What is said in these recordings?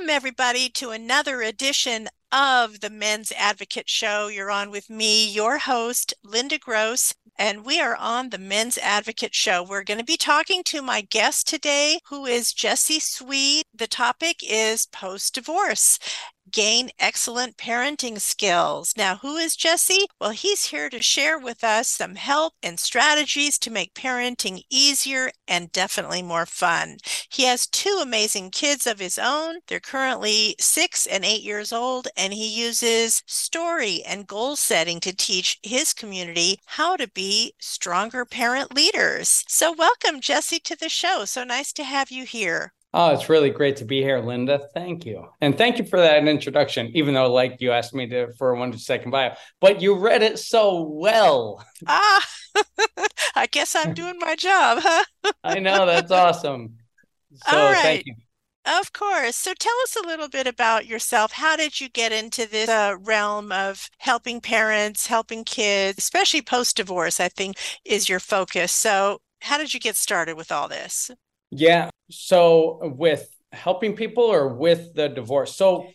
Welcome, everybody, to another edition of the Men's Advocate Show. You're on with me, your host, Linda Gross, and we are on the Men's Advocate Show. We're going to be talking to my guest today, who is Jesse Sweed. The topic is post divorce gain excellent parenting skills. Now, who is Jesse? Well, he's here to share with us some help and strategies to make parenting easier and definitely more fun. He has two amazing kids of his own. They're currently six and eight years old, and he uses story and goal setting to teach his community how to be stronger parent leaders. So, welcome, Jesse, to the show. So nice to have you here. Oh, it's really great to be here, Linda. Thank you. And thank you for that introduction, even though like you asked me to for a one second bio, but you read it so well. Ah, I guess I'm doing my job, huh? I know, that's awesome. So All right. thank you. Of course. So tell us a little bit about yourself. How did you get into this uh, realm of helping parents, helping kids, especially post divorce, I think is your focus. So, how did you get started with all this? Yeah. So with helping people or with the divorce. So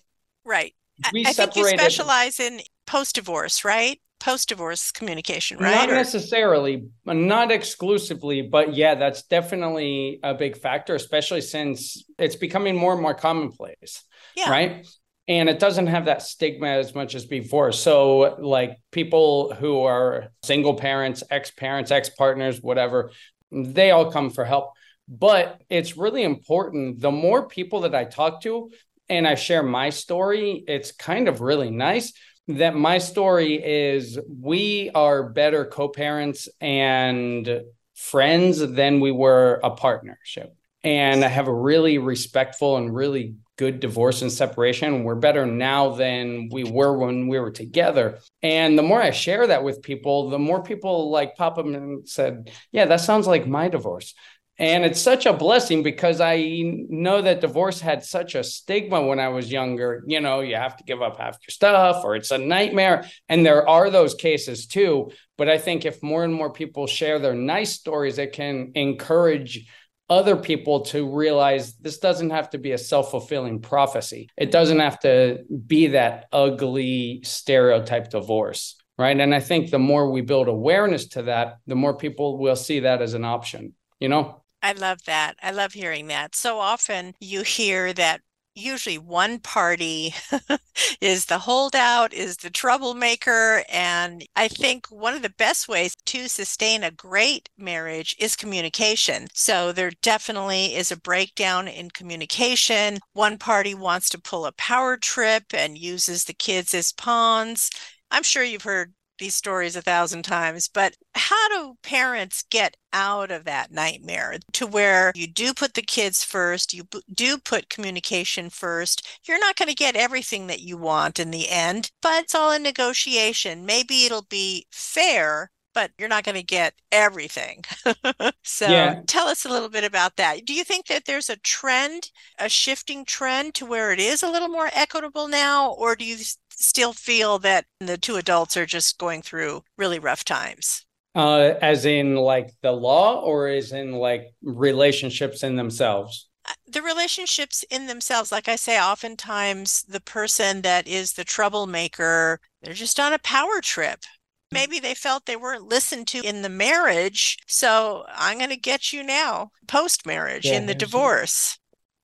Right. I, we I think you specialize in post divorce, right? Post divorce communication, right? Not Or- necessarily, not exclusively, but yeah, that's definitely a big factor, especially since it's becoming more and more commonplace. Yeah. Right. And it doesn't have that stigma as much as before. So, like people who are single parents, ex parents, ex partners, whatever, they all come for help. But it's really important. The more people that I talk to and I share my story, it's kind of really nice that my story is we are better co-parents and friends than we were a partnership. And i have a really respectful and really good divorce and separation. We're better now than we were when we were together. And the more i share that with people the more people like pop up and said yeah that sounds like my divorce and it's such a blessing because I know that divorce had such a stigma when I was younger. You know, you have to give up half your stuff or it's a nightmare. And there are those cases too. But I think if more and more people share their nice stories, it can encourage other people to realize this doesn't have to be a self fulfilling prophecy. It doesn't have to be that ugly stereotype divorce. Right. And I think the more we build awareness to that, the more people will see that as an option, you know? I love that. I love hearing that. So often you hear that usually one party is the holdout, is the troublemaker. And I think one of the best ways to sustain a great marriage is communication. So there definitely is a breakdown in communication. One party wants to pull a power trip and uses the kids as pawns. I'm sure you've heard these stories a thousand times, but how do parents get out of that nightmare to where you do put the kids first, you do put communication first? You're not going to get everything that you want in the end, but it's all a negotiation. Maybe it'll be fair. But you're not going to get everything. so Yeah. tell us a little bit about that. Do you think that there's a trend, a shifting trend to where it is a little more equitable now? Or do you still feel that the two adults are just going through really rough times? Uh, as in like the law or as in like relationships in themselves? Uh, The relationships in themselves, like I say, oftentimes the person that is the troublemaker, they're just on a power trip. Maybe they felt they weren't listened to in the marriage. So I'm going to get you now, post marriage, Yeah, in the divorce.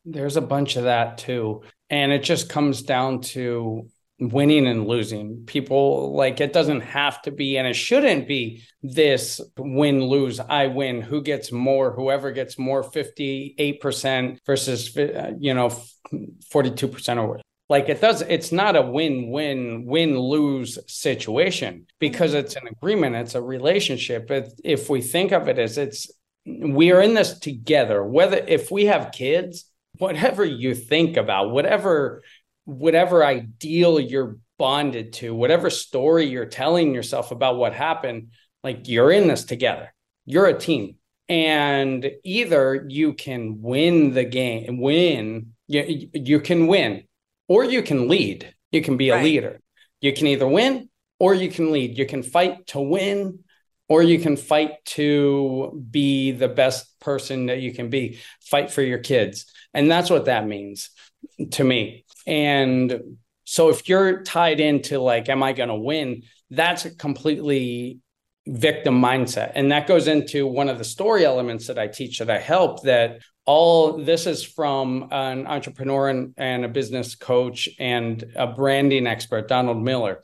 There's a bunch of that too. And it just comes down to winning and losing. People like it doesn't have to be, and it shouldn't be this win lose, I win, who gets more, whoever gets more 58% versus, uh, you know, 42% or. Like it does, it's not a win win, win lose situation because it's an agreement, it's a relationship. If, if we think of it as it's, we are in this together, whether if we have kids, whatever you think about, whatever whatever ideal you're bonded to, whatever story you're telling yourself about what happened, like you're in this together. You're a team. And either you can win the game, win, you, you can win, or you can lead. You can be a leader. You can either win or you can lead. You can fight to win or you can fight to be the best person that you can be, fight for your kids. And that's what that means to me. And so if you're tied into like, am I going to win? That's a completely victim mindset. And that goes into one of the story elements that I teach that I help that all this is from an entrepreneur and, and a business coach and a branding expert, Donald Miller.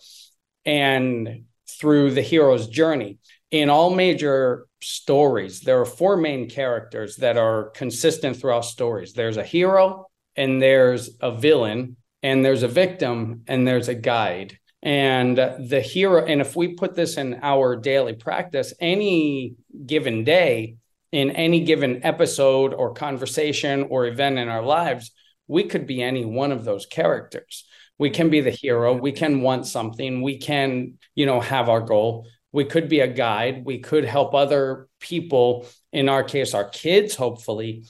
And through the hero's journey, in all major stories, there are four main characters that are consistent throughout stories. There's a hero, and there's a villain, and there's a victim, and there's a guide. And the hero, and if we put this in our daily practice, any given day, in any given episode or conversation or event in our lives, we could be any one of those characters. We can be the hero. We can want something. We can, you know, have our goal we could be a guide we could help other people in our case our kids hopefully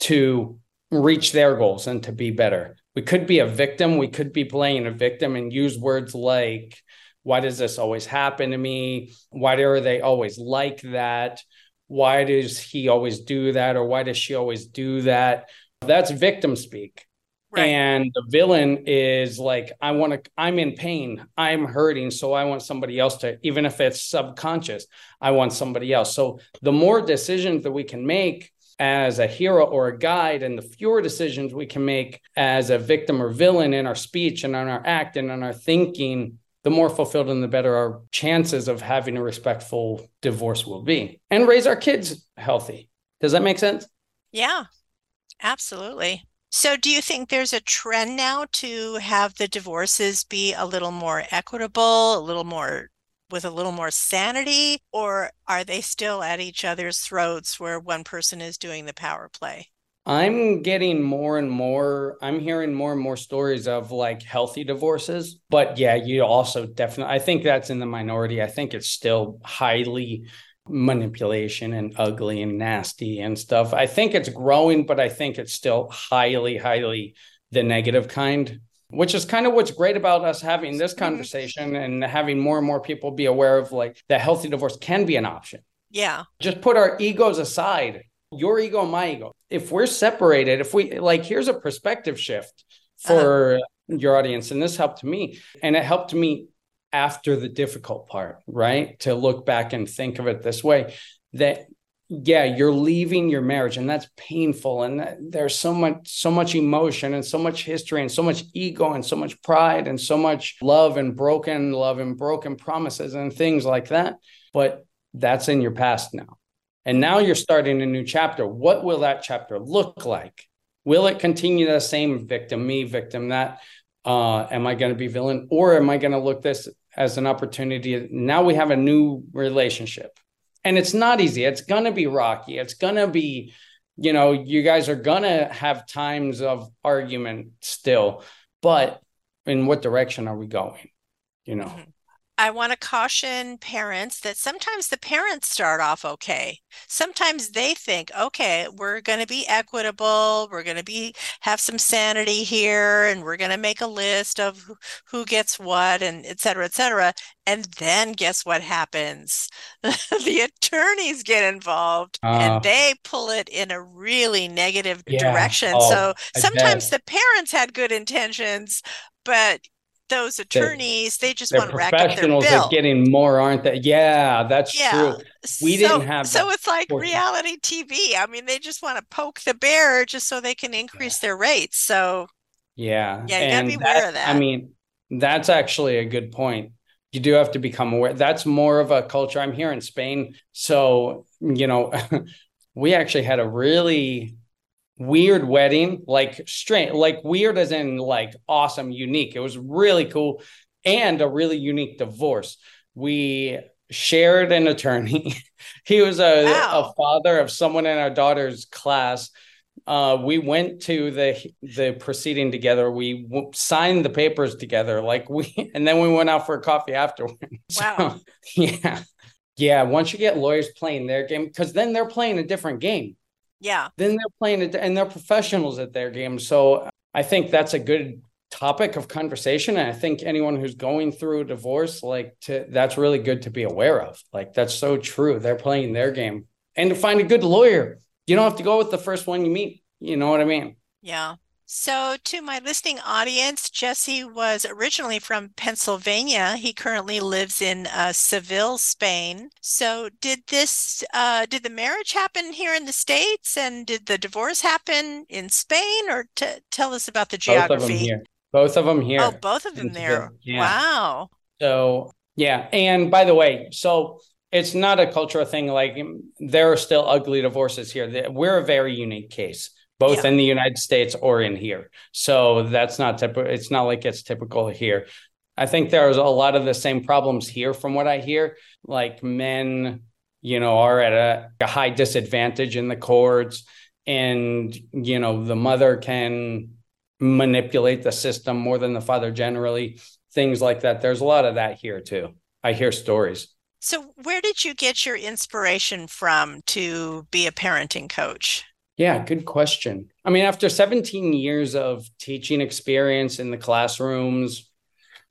to reach their goals and to be better. We could be a victim. We could be playing a victim and use words like why does this always happen to me? Why are they always like that? Why does he always do that? Or why does she always do that? That's victim speak. Right. And the villain is like, I want to, I'm in pain, I'm hurting. So I want somebody else to, even if it's subconscious, I want somebody else. So the more decisions that we can make as a hero or a guide, and the fewer decisions we can make as a victim or villain in our speech and on our act and on our thinking, the more fulfilled and the better our chances of having a respectful divorce will be and raise our kids healthy. Does that make sense? Yeah, absolutely. So, do you think there's a trend now to have the divorces be a little more equitable, a little more with a little more sanity, or are they still at each other's throats where one person is doing the power play? I'm getting more and more, I'm hearing more and more stories of like healthy divorces. But yeah, you also definitely, I think that's in the minority. I think it's still highly manipulation and ugly and nasty and stuff. I think it's growing, but I think it's still highly, highly the negative kind, which is kind of what's great about us having this mm-hmm. conversation and having more and more people be aware of like that healthy divorce can be an option. Yeah. Just put our egos aside, your ego and my ego. If we're separated, if we like, here's a perspective shift for uh-huh. your audience. And this helped me. And it helped me after the difficult part, right? To look back and think of it this way that yeah, you're leaving your marriage and that's painful and there's so much so much emotion and so much history and so much ego and so much pride and so much love and broken love and broken promises and things like that. But that's in your past now. And now you're starting a new chapter. What will that chapter look like? Will it continue the same victim, me, victim, that? Uh, am I going to be villain? Or am I going to look this as an opportunity. Now we have a new relationship. And it's not easy. It's going to be rocky. It's going to be, you know, you guys are going to have times of argument still. But in what direction are we going? You know? Mm-hmm. I want to caution parents that sometimes the parents start off okay. Sometimes they think, okay, we're going to be equitable, we're going to be have some sanity here, and we're going to make a list of who gets what, and et cetera, et cetera. And then guess what happens? the attorneys get involved uh, and they pull it in a really negative yeah. direction. Oh, so sometimes the parents had good intentions, but those attorneys they, they just want to rack up their bill. are getting more aren't they yeah that's yeah. true we so, didn't have so it's like reality tv i mean they just want to poke the bear just so they can increase yeah. their rates so yeah yeah you and gotta be aware of that i mean that's actually a good point you do have to become aware that's more of a culture i'm here in spain so you know we actually had a really weird wedding, like strange, like weird as in like awesome, unique. It was really cool and a really unique divorce. We shared an attorney. he was a, wow. a father of someone in our daughter's class. Uh, we went to the the proceeding together. We w- signed the papers together, like we, and then we went out for a coffee afterwards. Wow. So, yeah, yeah. Once you get lawyers playing their game, because then they're playing a different game. Yeah. Then they're playing it and they're professionals at their game. So I think that's a good topic of conversation and i think anyone who's going through a divorce like to that's really good to be aware of. Like that's so true. They're playing their game. And to find a good lawyer. You don't have to go with the first one you meet. You know what i mean? Yeah so, to my listening audience, Jesse was originally from Pennsylvania. He currently lives in uh, Seville, Spain. So, did this, uh, did the marriage happen here in the States and did the divorce happen in Spain? Or t- tell us about the geography. Both of them here. Both of them here. Oh, both of them there. Yeah. Wow. So, yeah. And by the way, so it's not a cultural thing. Like, there are still ugly divorces here. We're a very unique case both yeah. in the United States or in here. So that's not typical. It's not like it's typical here. I think there's a lot of the same problems here from what I hear. Like men, you know, are at a, a high disadvantage in the courts, and, you know, the mother can manipulate the system more than the father generally, things like that. There's a lot of that here too. I hear stories. So, where did you get your inspiration from to be a parenting coach? Yeah, good question. I mean, after 17 years of teaching experience in the classrooms,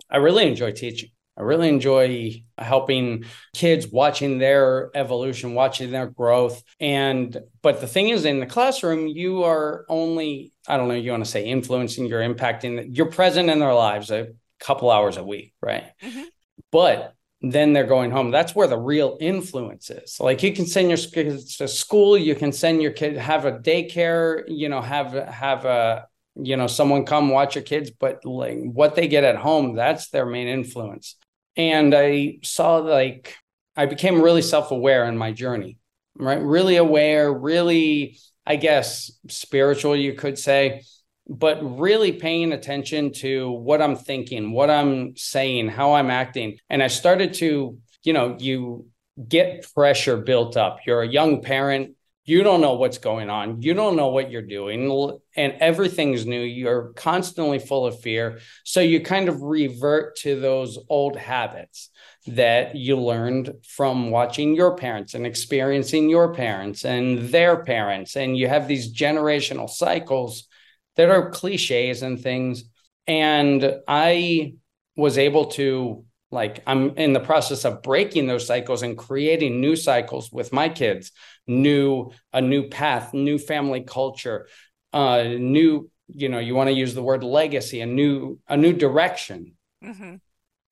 I really enjoy teaching. I really enjoy helping kids watching their evolution, watching their growth. And, but the thing is, in the classroom, you are only, I don't know, you want to say influencing, you're impacting, you're present in their lives a couple hours a week, right? Mm-hmm. But then they're going home. That's where the real influence is. Like you can send your kids to school, you can send your kid have a daycare, you know, have have a you know someone come watch your kids, but like what they get at home, that's their main influence. And I saw like I became really self-aware in my journey, right? Really aware, really, I guess, spiritual, you could say but really paying attention to what I'm thinking, what I'm saying, how I'm acting. And I started to, you know, you get pressure built up. You're a young parent, you don't know what's going on, you don't know what you're doing, and everything's new. You're constantly full of fear. So you kind of revert to those old habits that you learned from watching your parents and experiencing your parents and their parents. And you have these generational cycles that are cliches and things. And I was able to like i'm in the process of breaking those cycles and creating new cycles with my kids new a new path new family culture uh new you know you want to use the word legacy a new a new direction mm-hmm.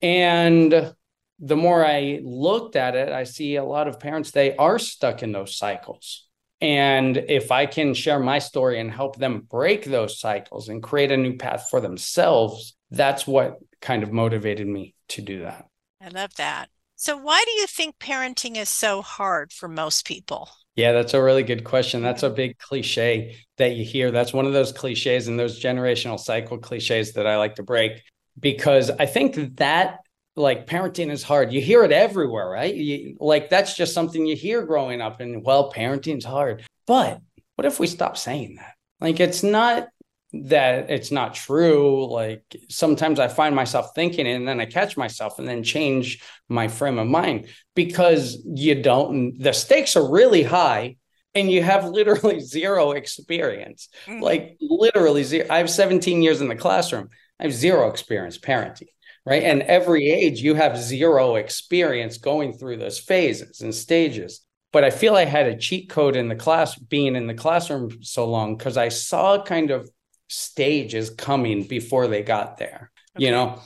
and the more i looked at it i see a lot of parents they are stuck in those cycles and if I can share my story and help them break those cycles and create a new path for themselves, that's what kind of motivated me to do that. I love that. So, why do you think parenting is so hard for most people? Yeah, that's a really good question. That's a big cliche that you hear. That's one of those cliches and those generational cycle cliches that I like to break because I think that like parenting is hard. You hear it everywhere, right? You, like that's just something you hear growing up and well, parenting's hard. But what if we stop saying that? Like it's not that it's not true. Like sometimes I find myself thinking it and then I catch myself and then change my frame of mind because you don't the stakes are really high and you have literally zero experience. Mm-hmm. Like literally zero. I have 17 years in the classroom. I have zero experience parenting right? And every age, you have zero experience going through those phases and stages. But I feel I had a cheat code in the class, being in the classroom so long, because I saw kind of stages coming before they got there, okay. you know?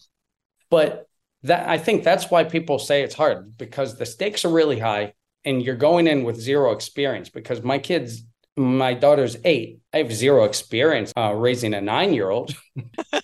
But that I think that's why people say it's hard because the stakes are really high and you're going in with zero experience because my kids my daughter's eight. I have zero experience uh, raising a nine year old.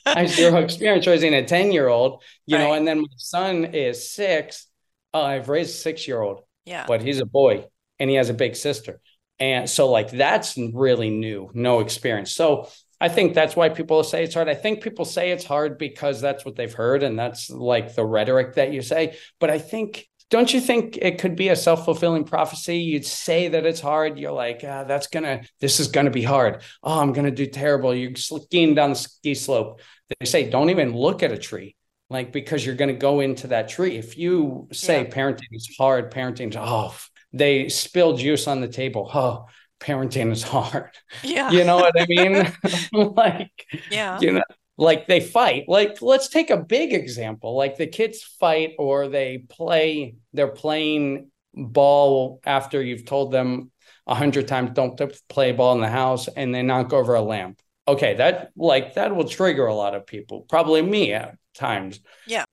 I have zero experience raising a 10 year old, you right. know, and then my son is six. Uh, I've raised a six year old, yeah, but he's a boy and he has a big sister. And so, like, that's really new, no experience. So, I think that's why people say it's hard. I think people say it's hard because that's what they've heard and that's like the rhetoric that you say. But I think don't you think it could be a self-fulfilling prophecy? You'd say that it's hard. You're like ah, that's gonna this is gonna be hard. Oh i'm gonna do terrible. You're skiing down the ski slope. They say don't even look at a tree like because you're gonna go into that tree. If you say yeah. parenting is hard parenting oh they spill juice on the table. Oh parenting is hard. Yeah. You know what i mean? Like yeah. you know like they fight. Like let's take a big example. Like the kids fight or they play they're playing ball after you've told them a hundred times don't play ball in the house and they knock over a lamp. Okay that like that will trigger a lot of people. Probably me at times. Yeah.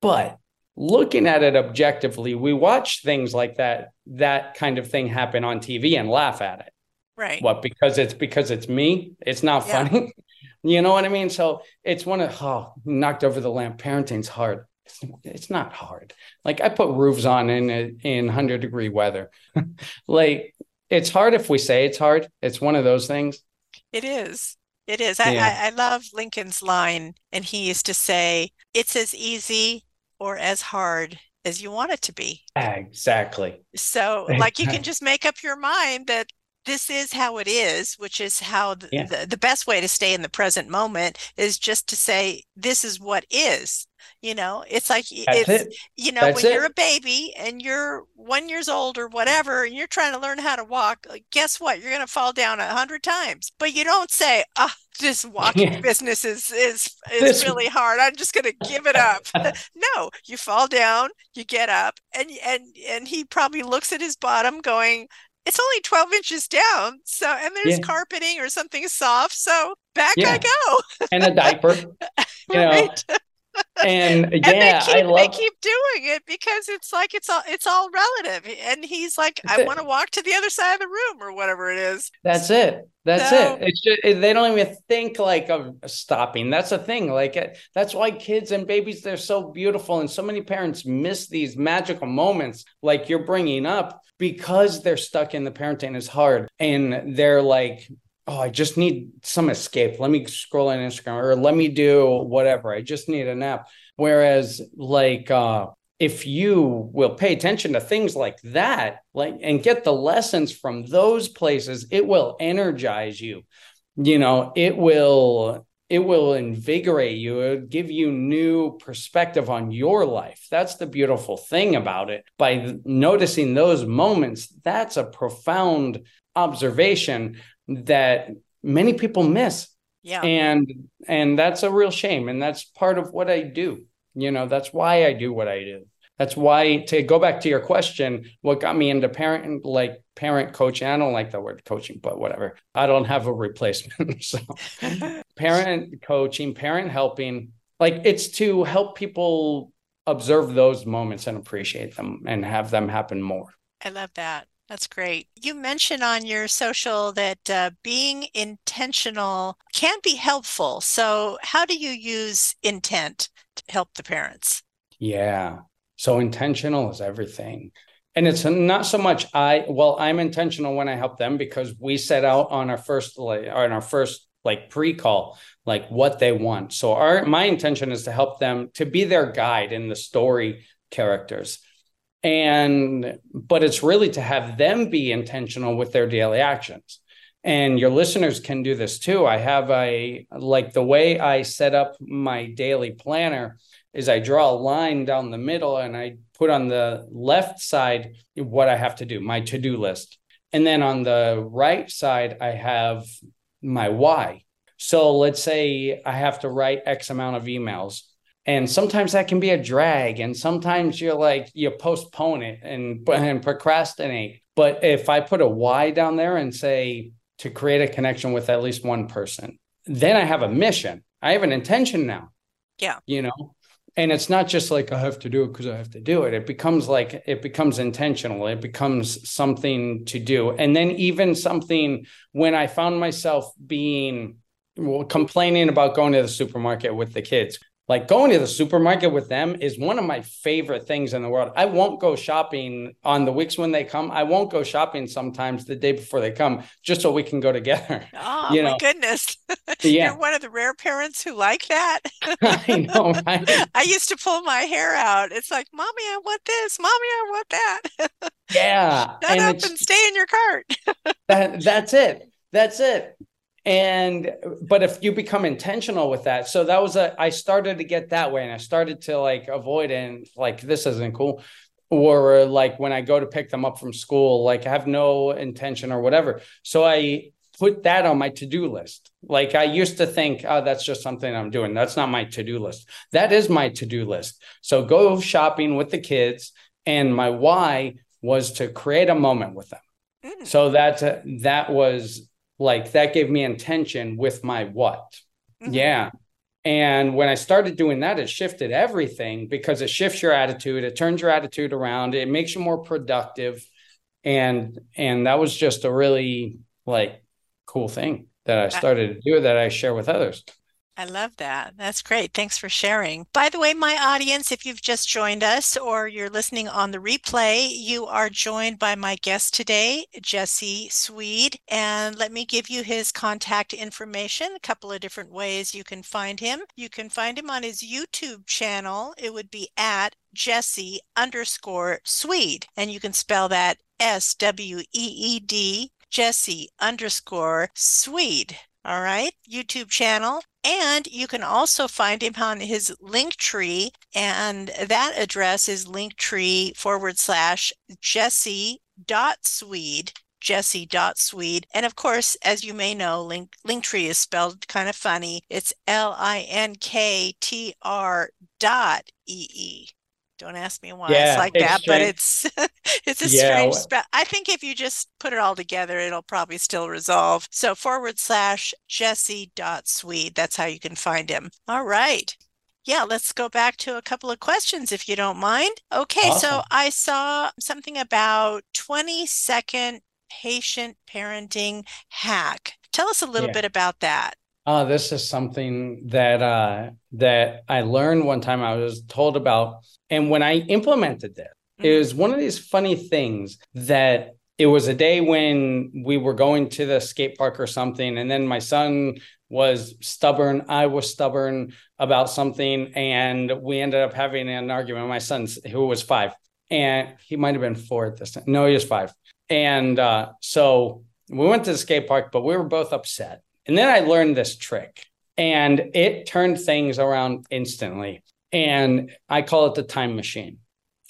But looking at it objectively we watch things like that that kind of thing happen on tv and laugh at it. Right. What because it's because it's me? It's not yeah. funny you know what i mean so it's one of oh knocked over the lamp parenting's hard it's, it's not hard like i put roofs on in in 100 degree weather like it's hard if we say it's hard it's one of those things it is it is. I, yeah. I, I love Lincoln's line, and he used to say, "It's as easy or as hard as you want it to be." Exactly. So, like, you can just make up your mind that this is how it is, which is how the, yeah. the, the, best way to stay in the present moment is just to say, this is what is you know it's like That's it's it. you know That's when it. you're a baby and you're one years old or whatever and you're trying to learn how to walk uh, guess what you're going to fall down a hundred times but you don't say oh this walking business is is is this... really hard i'm just going to give it up no you fall down you get up and and and he probably looks at his bottom going it's only 12 inches down so and there's yeah. carpeting or something soft so back yeah. i go and a diaper you right. And yeah, and they keep, I love... they keep doing it because it's like it's all it's all relative. And he's like, That's I want to walk to the other side of the room or whatever it is. That's it. That's so... it. It's just they don't even think like of stopping. That's the thing. Like that's why kids and babies they're so beautiful, and so many parents miss these magical moments, like you're bringing up, because they're stuck in the parenting is hard, and they're like oh, I just need some escape. Let me scroll on Instagram or let me do whatever. I just need a nap. Whereas, like, uh, if you will pay attention to things like that, like, and get the lessons from those places, it will energize you. You know, it will it will invigorate you it'll give you new perspective on your life that's the beautiful thing about it by noticing those moments that's a profound observation that many people miss. Yeah. And and that's a real shame. And that's part of what I do. You know, that's why I do what I do. That's why to go back to your question, what got me into parent like parent coaching. I don't like the word coaching, but whatever. I don't have a replacement. so parent coaching, parent helping, like it's to help people observe those moments and appreciate them and have them happen more. I love that. That's great. You mentioned on your social that uh, being intentional can be helpful. So, how do you use intent to help the parents? Yeah. So, intentional is everything. And it's not so much I, well, I'm intentional when I help them because we set out on our first, like, on our first like pre-call like what they want so our my intention is to help them to be their guide in the story characters and but it's really to have them be intentional with their daily actions. And your listeners can do this too. I have a like the way i set up my daily planner is i draw a line down the middle and i put on the left side what i have to do my to-do list. And then on the right side i have my why. So let's say i have to write x amount of emails and sometimes that can be a drag and sometimes you're like you postpone it and and procrastinate. But if i put a why down there and say to create a connection with at least one person then i have a mission. I have an intention now. Yeah. You know? And it's not just like i have to do it because i have to do it. It becomes like it becomes intentional. It becomes something to do. And then even something when i found myself being well, complaining about going to the supermarket with the kids like going to the supermarket with them is one of my favorite things in the world. I won't go shopping on the weeks when they come. I won't go shopping sometimes the day before they come, just so we can go together. Oh you know? my goodness! Yeah. You're one of the rare parents who like that. I know. Right? I used to pull my hair out. It's like, mommy, I want this. Mommy, I want that. Yeah. Shut and up and stay in your cart. that, that's it. That's it and but if you become intentional with that so that was a i started to get that way and i started to like avoid and like this isn't cool or like when i go to pick them up from school like i have no intention or whatever so i put that on my to-do list. Like I used to think, oh, that's just something I'm doing. That's not my to-do list. That is my to-do list. So go shopping with the kids. And my why was to create a moment with them. Mm. So that uh, that was like that gave me intention with my what. Mm-hmm. Yeah. And when I started doing that, it shifted everything because it shifts your attitude, it turns your attitude around, it makes you more productive. And and that was just a really like cool thing that I started to do that I share with others. I love that. That's great. Thanks for sharing. By the way, my audience, if you've just joined us or you're listening on the replay, you are joined by my guest today, Jesse Sweed. And let me give you his contact information, a couple of different ways you can find him. You can find him on his YouTube channel. It would be at Jesse underscore Sweed. And you can spell that S W E E D Jesse underscore Sweed. All right, YouTube channel. And you can also find him on his Linktree, and that address is linktree forward slash Jesse dot Sweed. Jesse dot Sweed. And of course, as you may know, Link Linktree is spelled kind of funny. It's L I N K T R dot E E. Don't ask me why yeah, it's like it's that, strange. but it's it's a yeah. strange spell. I think if you just put it all together, it'll probably still resolve. So forward slash Jesse dot Sweed. That's how you can find him. All right. Yeah, let's go back to a couple of questions if you don't mind. Okay, awesome. so I saw something about 20 second patient parenting hack. Tell us a little yeah. bit about that. Uh, this is something that uh, that I learned one time. I was told about and when I implemented this, mm-hmm. it was one of these funny things that it was a day when we were going to the skate park or something. And then my son was stubborn. I was stubborn about something. And we ended up having an argument. My son, who was five, and he might have been four at this time. No, he was five. And uh, so we went to the skate park, but we were both upset. And then I learned this trick and it turned things around instantly and I call it the time machine.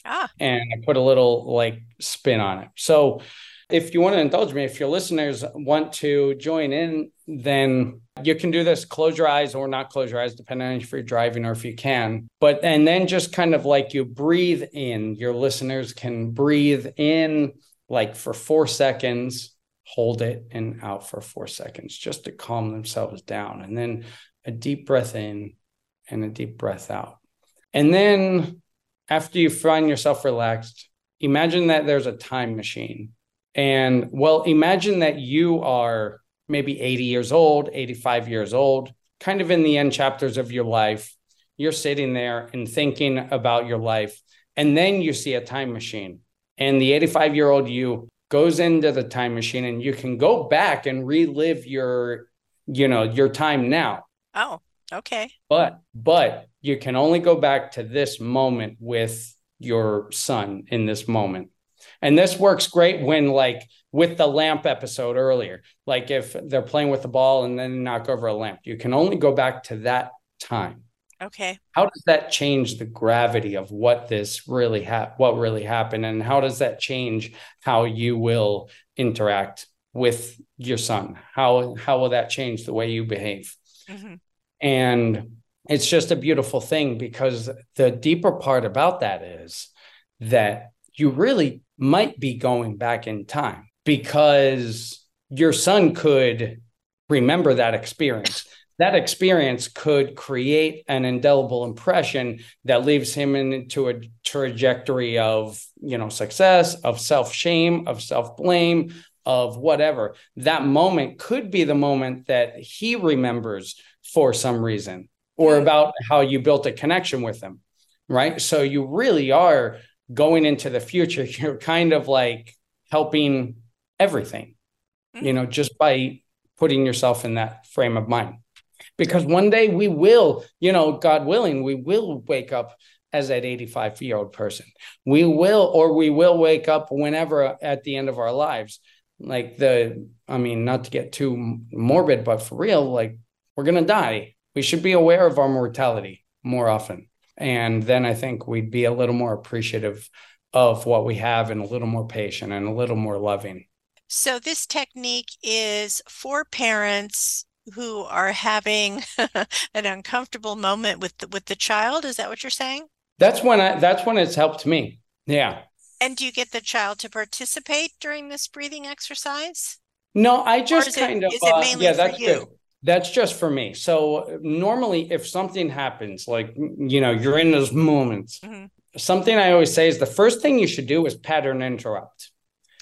Ah. And I put a little like spin on it. So if you want to indulge me, if your listeners want to join in, then you can do this. Close your eyes or not close your eyes, depending on if you're driving or if you can. But and then just kind of like you breathe in. Your listeners can breathe in like for four seconds, hold it and out for four seconds just to calm themselves down. And then a deep breath in and a deep breath out. And then after you find yourself relaxed, imagine that there's a time machine. And well, imagine that you are maybe 80 years old, 85 years old, kind of in the end chapters of your life. You're sitting there and thinking about your life. And then you see a time machine. And the 85 year old you goes into the time machine and you can go back and relive your, you know, your time now. Oh, okay. But, but you can only go back to this moment with your son in this moment. And this works great when, like, with the lamp episode earlier, like if they're playing with the ball and then knock over a lamp, you can only go back to that time. Okay. How does that change the gravity of what this really ha- what really happened and how does that change how you will interact with your son? How how will that change the way you behave? Mm-hmm. And it's just a beautiful thing because the deeper part about that is that you really might be going back in time because your son could remember that experience. That experience could create an indelible impression that leaves him into a trajectory of, you know, success, of self-shame, of self-blame, of whatever. That moment could be the moment that he remembers for some reason or hmm. about how you built a connection with them right? So you really are going into the future. You're kind of like helping everything you hmm. know just by putting yourself in that frame of mind because one day we will you know god willing we will wake up as that 85 year old person we will or we will wake up whenever at the end of our lives like the i mean not to get too morbid but for real like we're gonna die we should be aware of our mortality more often. And then I think we'd be a little more appreciative of what we have and a little more patient and a little more loving. So this technique is for parents who are having an uncomfortable moment with the, with the child. Is that what you're saying? That's when I that's when it's helped me. Yeah. And do you get the child to participate during this breathing exercise? No, I just kind it, of is it mainly uh, yeah, that's good. That's just for me. So normally if something happens, like you know, you're in those moments, mm-hmm. something I always say is the first thing you should do is pattern interrupt.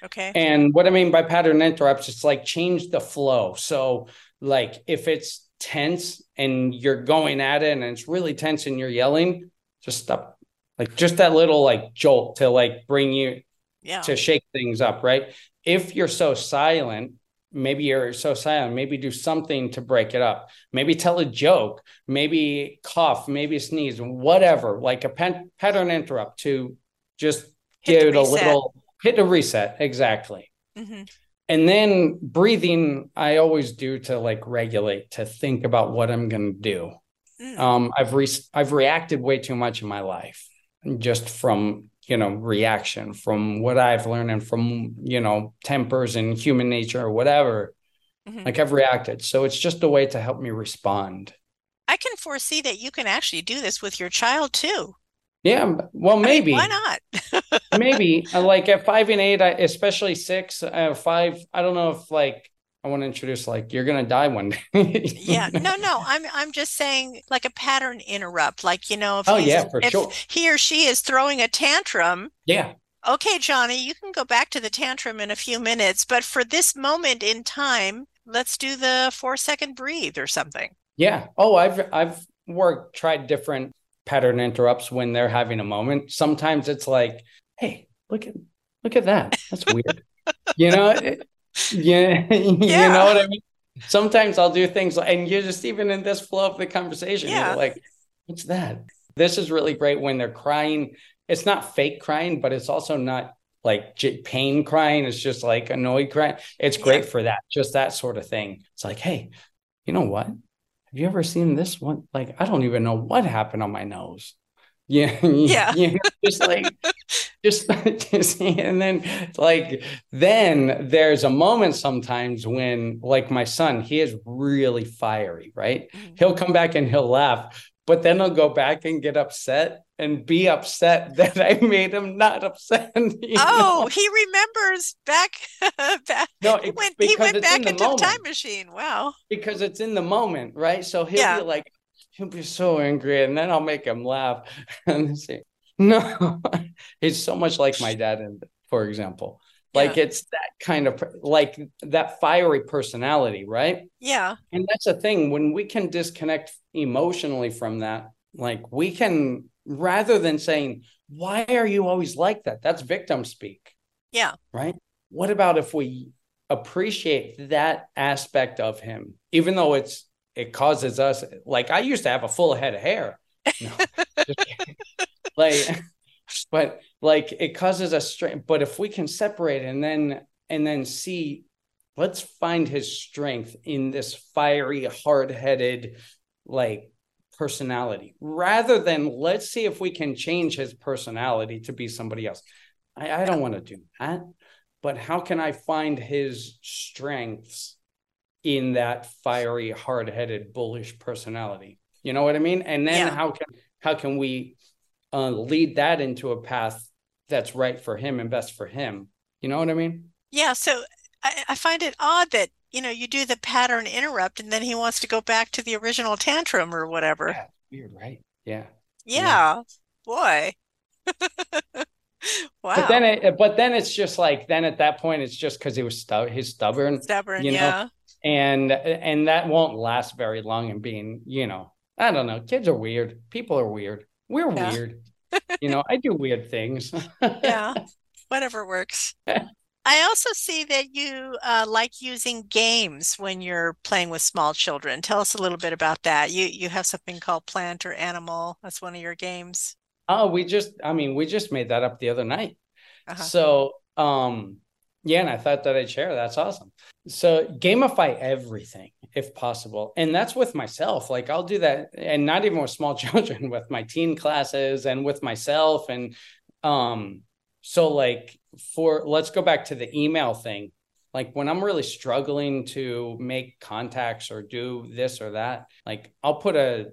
Okay. And what I mean by pattern interrupts, it's like change the flow. So like if it's tense and you're going at it and it's really tense and you're yelling, just stop. Like just that little like jolt to like bring you yeah. to shake things up, right? If you're so silent, maybe you're so silent maybe do something to break it up maybe tell a joke maybe cough maybe sneeze whatever like a pen, pattern interrupt to just hit give it a little hit a reset exactly mm-hmm. And then breathing i always do to like regulate to think about what i'm going to do. Mm. um i've re- i've reacted way too much in my life just from you know reaction from what i've learned and from you know tempers and human nature or whatever. Mm-hmm. like i've reacted. So it's just a way to help me respond. I can foresee that you can actually do this with your child too yeah well maybe I mean, why not maybe like at five and eight especially six uh, five i don't know if like I want to introduce like you're gonna die one day. yeah, no, no. I'm I'm just saying like a pattern interrupt. Like you know, if oh yeah, for if sure. He or she is throwing a tantrum. Yeah. Okay, Johnny, you can go back to the tantrum in a few minutes, but for this moment in time, let's do the four second breathe or something. Yeah. Oh, I've I've worked tried different pattern interrupts when they're having a moment. Sometimes it's like, hey, look at look at that. That's weird. you know, it, yeah, yeah. you know what I mean? Sometimes I'll do things like, and you're just even in this flow of the conversation, yeah. you're like, what's that? This is really great when they're crying. It's not fake crying, but it's also not like pain crying. It's just like annoyed crying. It's great yeah. for that, just that sort of thing. It's like, hey, you know what? Have you ever seen this one? Like, I don't even know what happened on my nose. Yeah. Yeah. You know, just like just, just and then like then there's a moment sometimes when like my son, he is really fiery, right? Mm-hmm. He'll come back and he'll laugh, but then I'll go back and get upset and be upset that I made him not upset. oh, know? he remembers back back no, he went, he went back in into time machine. Wow. Because it's in the moment, right? So he'll yeah. be like, he'll be so angry and then I'll make him laugh and say, no, he's so much like my dad, and for example, like yeah. it's that kind of like that fiery personality, right? Yeah. And that's a thing when we can disconnect emotionally from that, like we can rather than saying, "Why are you always like that?" That's victim speak. Yeah. Right? What about if we appreciate that aspect of him even though it's it causes us like I used to have a full head of hair. No, like, but like it causes us strength. But if we can separate and then and then see, let's find his strength in this fiery, hard-headed, like personality, rather than let's see if we can change his personality to be somebody else. I, I don't want to do that. But how can I find his strengths in that fiery, hard-headed, bullish personality? You know what I mean? And then yeah. how can how can we uh, lead that into a path that's right for him and best for him? You know what I mean? Yeah. So I, I find it odd that you know you do the pattern interrupt and then he wants to go back to the original tantrum or whatever. Yeah, weird, right? Yeah. Yeah. yeah. Boy. wow. But then it, but then it's just like then at that point it's just because he was stu- he's stubborn. Stubborn, you know? yeah. And and that won't last very long in being, you know, I don't know. Kids are weird. People are weird. We're yeah. weird. You know, I do weird things. yeah, whatever works. I also see that you uh, like using games when you're playing with small children. Tell us a little bit about that. You you have something called Plant or Animal. That's one of your games. Oh, we just I mean, we just made that up the other night. Uh-huh. So, um yeah, and I thought that I'd share. That's awesome. So gamify everything if possible. And that's with myself. Like I'll do that and not even with small children, with my teen classes and with myself. And um, so like for let's go back to the email thing. like when I'm really struggling to make contacts or do this or that, like I'll put a,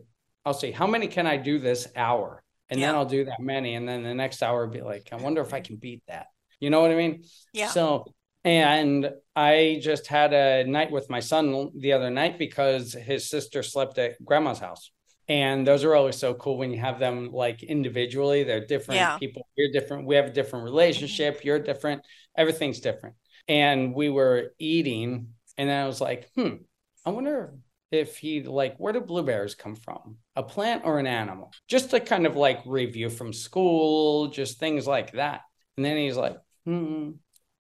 I'll say, how many can I do this hour? And yeah. then I'll do that many. And then the next hour be like, I wonder if I can beat that. You know what I mean? Yeah. So, and I just had a night with my son the other night because his sister slept at grandma's house. And those are always so cool when you have them like individually. They're different yeah. people. You're different. We have a different relationship. You're different. Everything's different. And we were eating, and I was like, hmm, I wonder if he like where do blueberries come from a plant or an animal just to kind of like review from school just things like that and then he's like hmm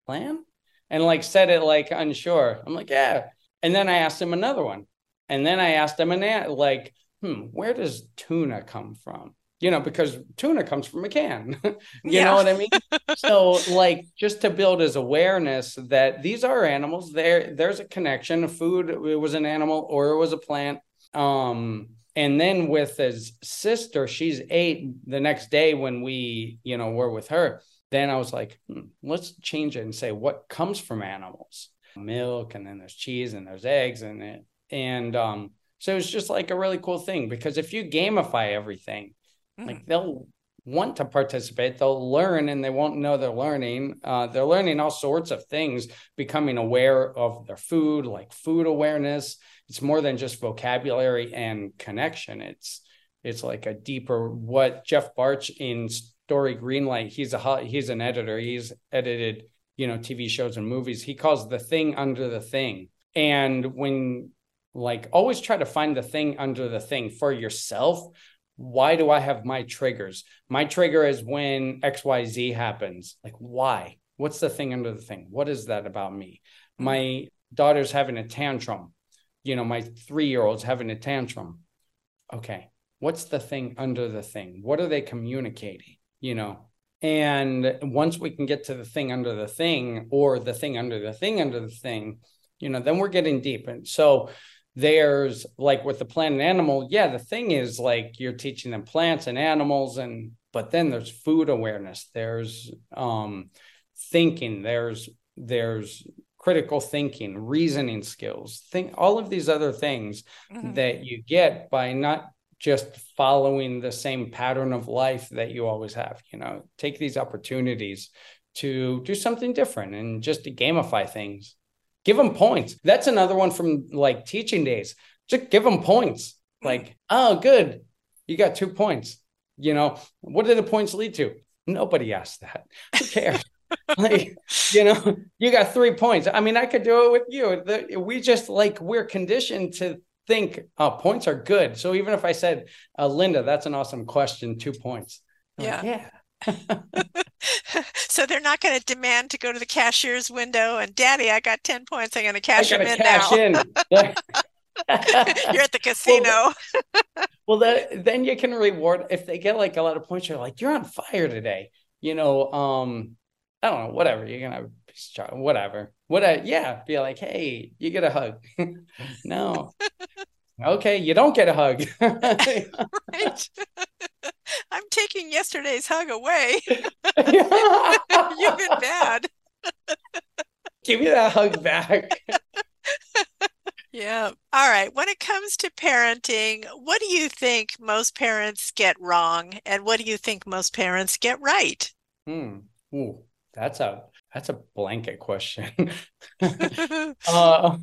plant and like said it like unsure i'm like yeah and then i asked him another one and then i asked him an like hmm where does tuna come from you know, because tuna comes from a can. you yeah. know what I mean? so like just to build his awareness that these are animals, there there's a connection. Food it was an animal or it was a plant. Um and then with his sister, she's eight the next day when we, you know, were with her. Then I was like, hmm, let's change it and say what comes from animals. Milk and then there's cheese and there's eggs and it and um so it's just like a really cool thing because if you gamify everything, Mm. Like they'll want to participate, they'll learn and they won't know they're learning. Uh, they're learning all sorts of things, becoming aware of their food, like food awareness. It's more than just vocabulary and connection. It's it's like a deeper what Jeff Bartsch in Story Greenlight. He's a he's an editor. He's edited you know TV shows and movies. He calls the thing under the thing. And when like always try to find the thing under the thing for yourself why do I have my triggers? My trigger is when XYZ happens. Like, why? What's the thing under the thing? What is that about me? My daughter's having a tantrum. You know, my three year old's having a tantrum. Okay. What's the thing under the thing? What are they communicating? You know, and once we can get to the thing under the thing or the thing under the thing under the thing, you know, then we're getting deep. And so, there's like with the plant and animal yeah the thing is like you're teaching them plants and animals and but then there's food awareness there's um thinking there's there's critical thinking reasoning skills think all of these other things mm-hmm. that you get by not just following the same pattern of life that you always have you know take these opportunities to do something different and just to gamify things give them points. That's another one from like teaching days. Just give them points. Hmm. Like, oh, good. You got two points. You know, what did the points lead to? Nobody asked that. Who cares? like, you know, you got three points. I mean, I could do it with you. The, we just like, we're conditioned to think uh, points are good. So even if I said, uh, Linda, that's an awesome question, two points. yeah. Like, yeah. so they're not going to demand to go to the cashier's window and daddy i got 10 points i'm going to cash them in cash now in. you're at the casino well, well that, then you can reward if they get like a lot of points you're like you're on fire today you know um i don't know whatever you're gonna whatever whatever yeah be like hey you get a hug no okay you don't get a hug right I'm taking yesterday's hug away. You've been bad. Give me that hug back. yeah. All right. When it comes to parenting, what do you think most parents get wrong, and what do you think most parents get right? Hmm. Ooh, that's a that's a blanket question. uh,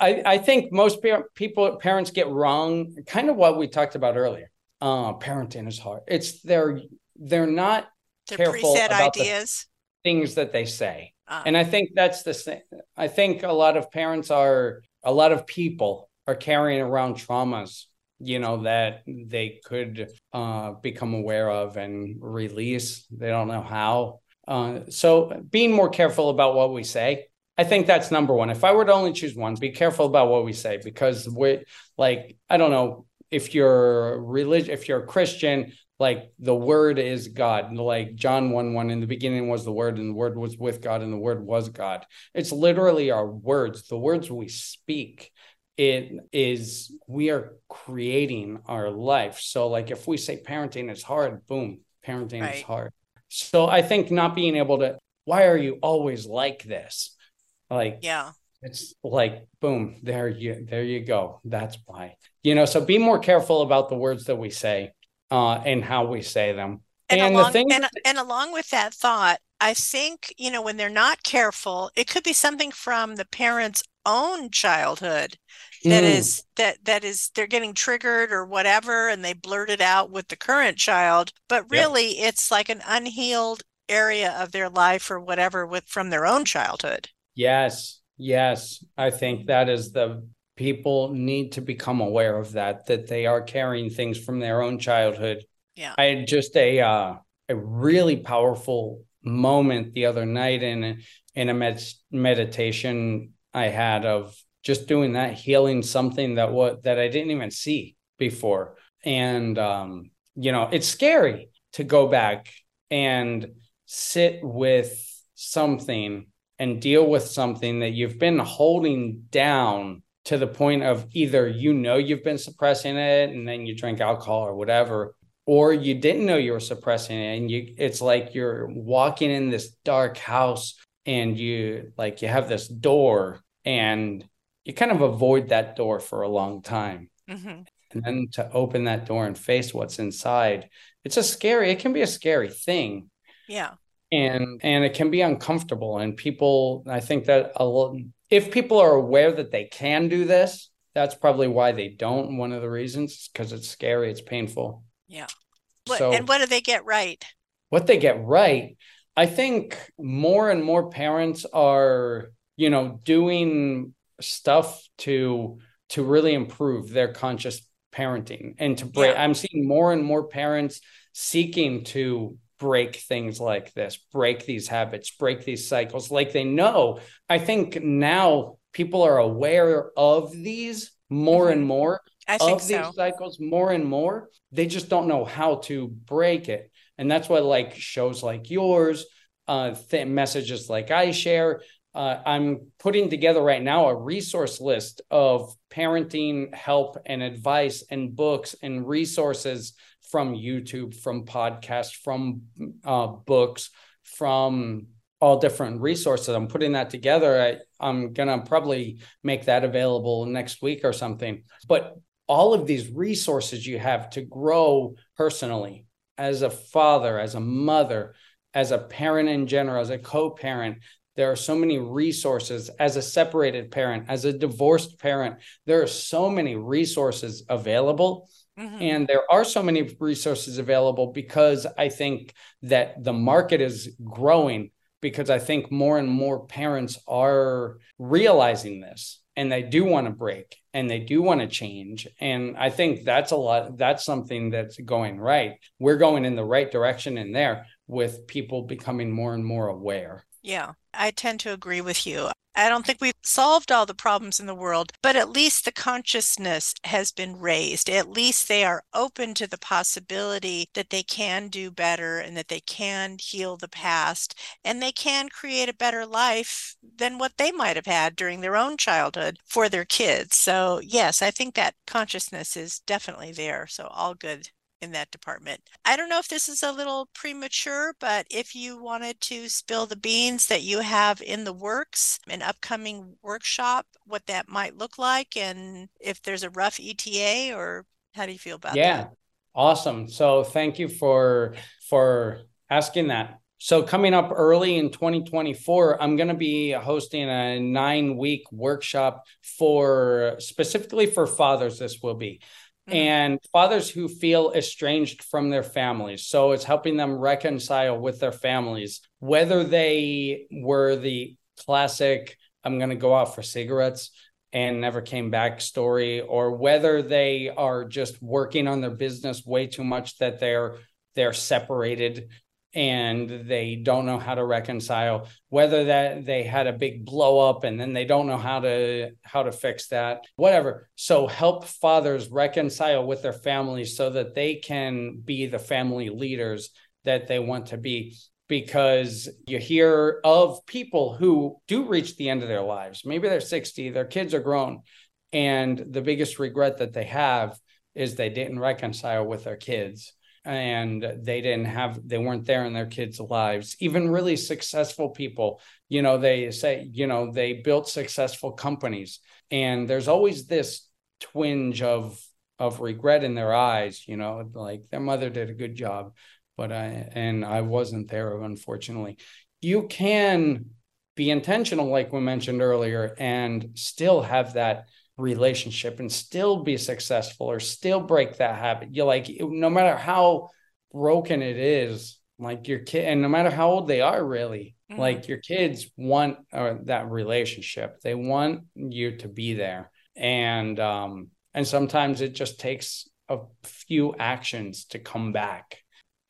I I think most par- people parents get wrong kind of what we talked about earlier uh, parenting is hard. It's they're they're not they're careful preset about ideas. The things that they say, uh, and I think that's the thing. I think a lot of parents are a lot of people are carrying around traumas you know that they could uh, become aware of and release they don't know how uh, so being more careful about what we say i think that's number one if i were to only choose one be careful about what we say because we like i don't know if you're religious, if you're a Christian, like the word is God. Like John 1 1, in the beginning was the word, and the word was with God, and the word was God. It's literally our words, the words we speak. It is, we are creating our life. So, like, if we say parenting is hard, boom, parenting right. is hard. So, I think not being able to, why are you always like this? Like, yeah. It's like boom, there you there you go. That's why. You know, so be more careful about the words that we say uh and how we say them. And, and along, the thing and, and along with that thought, I think, you know, when they're not careful, it could be something from the parent's own childhood that mm. is that that is they're getting triggered or whatever and they blurt it out with the current child but really yep. it's like an unhealed area of their life or whatever with from their own childhood yes yes i think that is the people need to become aware of that that they are carrying things from their own childhood yeah. I had just a uh a really powerful moment the other night in in a med- meditation i had of just doing that healing something that what that I didn't even see before. And um you know it's scary to go back and sit with something and deal with something that you've been holding down to the point of either you know you've been suppressing it and then you drink alcohol or whatever or you didn't know you were suppressing it and you it's like you're walking in this dark house and you like you have this door and you kind of avoid that door for a long time. Mm-hmm. And then to open that door and face what's inside, it's a scary, it can be a scary thing. Yeah. And and it can be uncomfortable. And people, I think that a little, if people are aware that they can do this, that's probably why they don't. One of the reasons because it's scary, it's painful. Yeah. What, so, and what do they get right? What they get right, I think more and more parents are, you know, doing stuff to to really improve their conscious parenting and to break yeah. i'm seeing more and more parents seeking to break things like this break these habits break these cycles like they know i think now people are aware of these more mm-hmm. and more I of so. these cycles more and more they just don't know how to break it and that's why like shows like yours uh th- messages like i share uh, I'm putting together right now a resource list of parenting help and advice and books and resources from YouTube, from podcasts, from uh, books, from all different resources. I'm putting that together. I, I'm going to probably make that available next week or something. But all of these resources you have to grow personally as a father, as a mother, as a parent in general, as a co parent, there are so many resources as a separated parent, as a divorced parent. There are so many resources available. Mm-hmm. And there are so many resources available because I think that the market is growing because I think more and more parents are realizing this and they do want to break and they do want to change and i think that's a lot that's something that's going right we're going in the right direction in there with people becoming more and more aware yeah I tend to agree with you. I don't think we've solved all the problems in the world, but at least the consciousness has been raised. At least they are open to the possibility that they can do better and that they can heal the past and they can create a better life than what they might have had during their own childhood for their kids. So, yes, I think that consciousness is definitely there. So, all good in that department. I don't know if this is a little premature, but if you wanted to spill the beans that you have in the works, an upcoming workshop, what that might look like, and if there's a rough ETA, or how do you feel about yeah. that? Yeah, awesome. So thank you for for asking that. So coming up early in 2024, I'm going to be hosting a nine week workshop for specifically for fathers. This will be Mm-hmm. and fathers who feel estranged from their families. So it's helping them reconcile with their families, whether they were the classic, I'm going to go out for cigarettes and never came back story, or whether they are just working on their business way too much that they're they're separated and they don't know how to reconcile whether that they had a big blow up and then they don't know how to how to fix that whatever. So help fathers reconcile with their families so that they can be the family leaders that they want to be because you hear of people who do reach the end of their lives. Maybe they're 60 their kids are grown and the biggest regret that they have is they didn't reconcile with their kids and they didn't have they weren't there in their kids lives. Even really successful people you know they say you know they built successful companies. And there's always this twinge of of regret in their eyes you know like their mother did a good job but i and i wasn't there unfortunately. You can be intentional like we mentioned earlier and still have that relationship and still be successful or still break that habit. You're like, no matter how broken it is, like your kid, and no matter how old they are, really, mm-hmm. like your kids want uh, that relationship. They want you to be there, and um, and sometimes it just takes a few actions to come back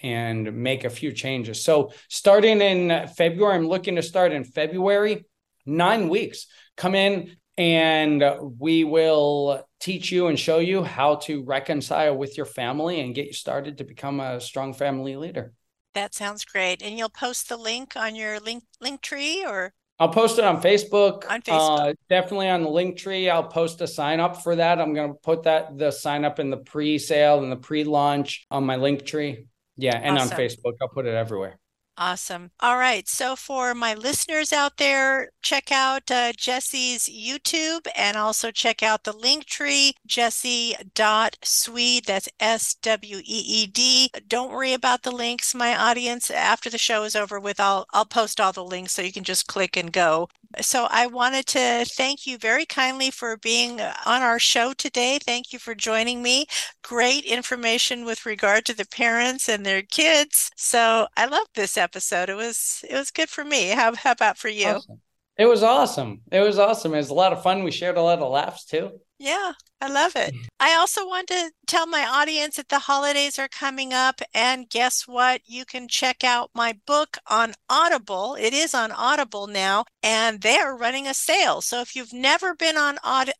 and make a few changes. So starting in February, I'm looking to start in February, nine weeks. Come in, and we will teach you and show you how to reconcile with your family and get you started to become a strong family leader. That sounds great. And you'll post the link on your link link tree or I'll post it on Facebook. On Facebook. Uh, definitely on the link tree. I'll post a sign up for that. I'm going to put that the sign up in the pre-sale and the pre-launch on my link tree. Yeah, and awesome. on Facebook. I'll put it everywhere. Awesome. All right. So, for my listeners out there, check out uh, Jesse's YouTube and also check out the link tree, jesse.sweed. That's S W E E D. Don't worry about the links, my audience. After the show is over with, I'll, I'll post all the links so you can just click and go. So, I wanted to thank you very kindly for being on our show today. Thank you for joining me. Great information with regard to the parents and their kids. So, I love this episode. It was it was good for me. How, how about for you? Awesome. It was awesome. It was awesome. It was a lot of fun. We shared a lot of laughs too. Yeah, I love it. I also want to tell my audience that the holidays are coming up. And guess what? You can check out my book on Audible. It is on Audible now, and they're running a sale. So if you've never been on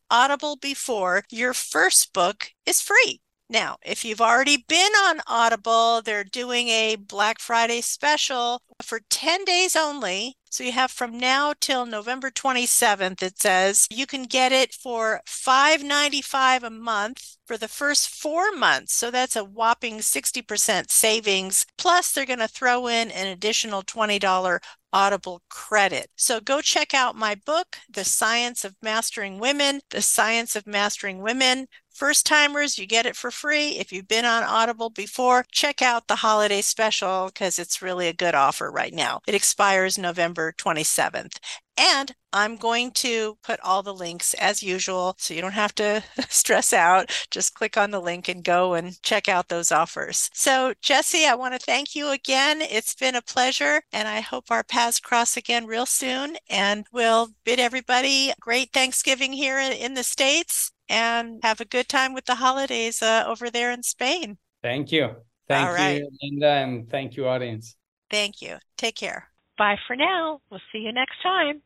Audible before, your first book is free. Now, if you've already been on Audible, they're doing a Black Friday special for 10 days only. So you have from now till November 27th, it says you can get it for $5.95 a month for the first four months. So that's a whopping 60% savings. Plus, they're going to throw in an additional $20 Audible credit. So go check out my book, The Science of Mastering Women. The Science of Mastering Women First timers, you get it for free. If you've been on Audible before, check out the holiday special because it's really a good offer right now. It expires November 27th. And I'm going to put all the links as usual so you don't have to stress out. Just click on the link and go and check out those offers. So, Jesse, I want to thank you again. It's been a pleasure, and I hope our paths cross again real soon. And we'll bid everybody great Thanksgiving here in the States and have a good time with the holidays uh, over there in Spain. Thank you. Thank All right. you, Linda, and thank you, audience. Thank you. Take care. Bye for now. We'll see you next time.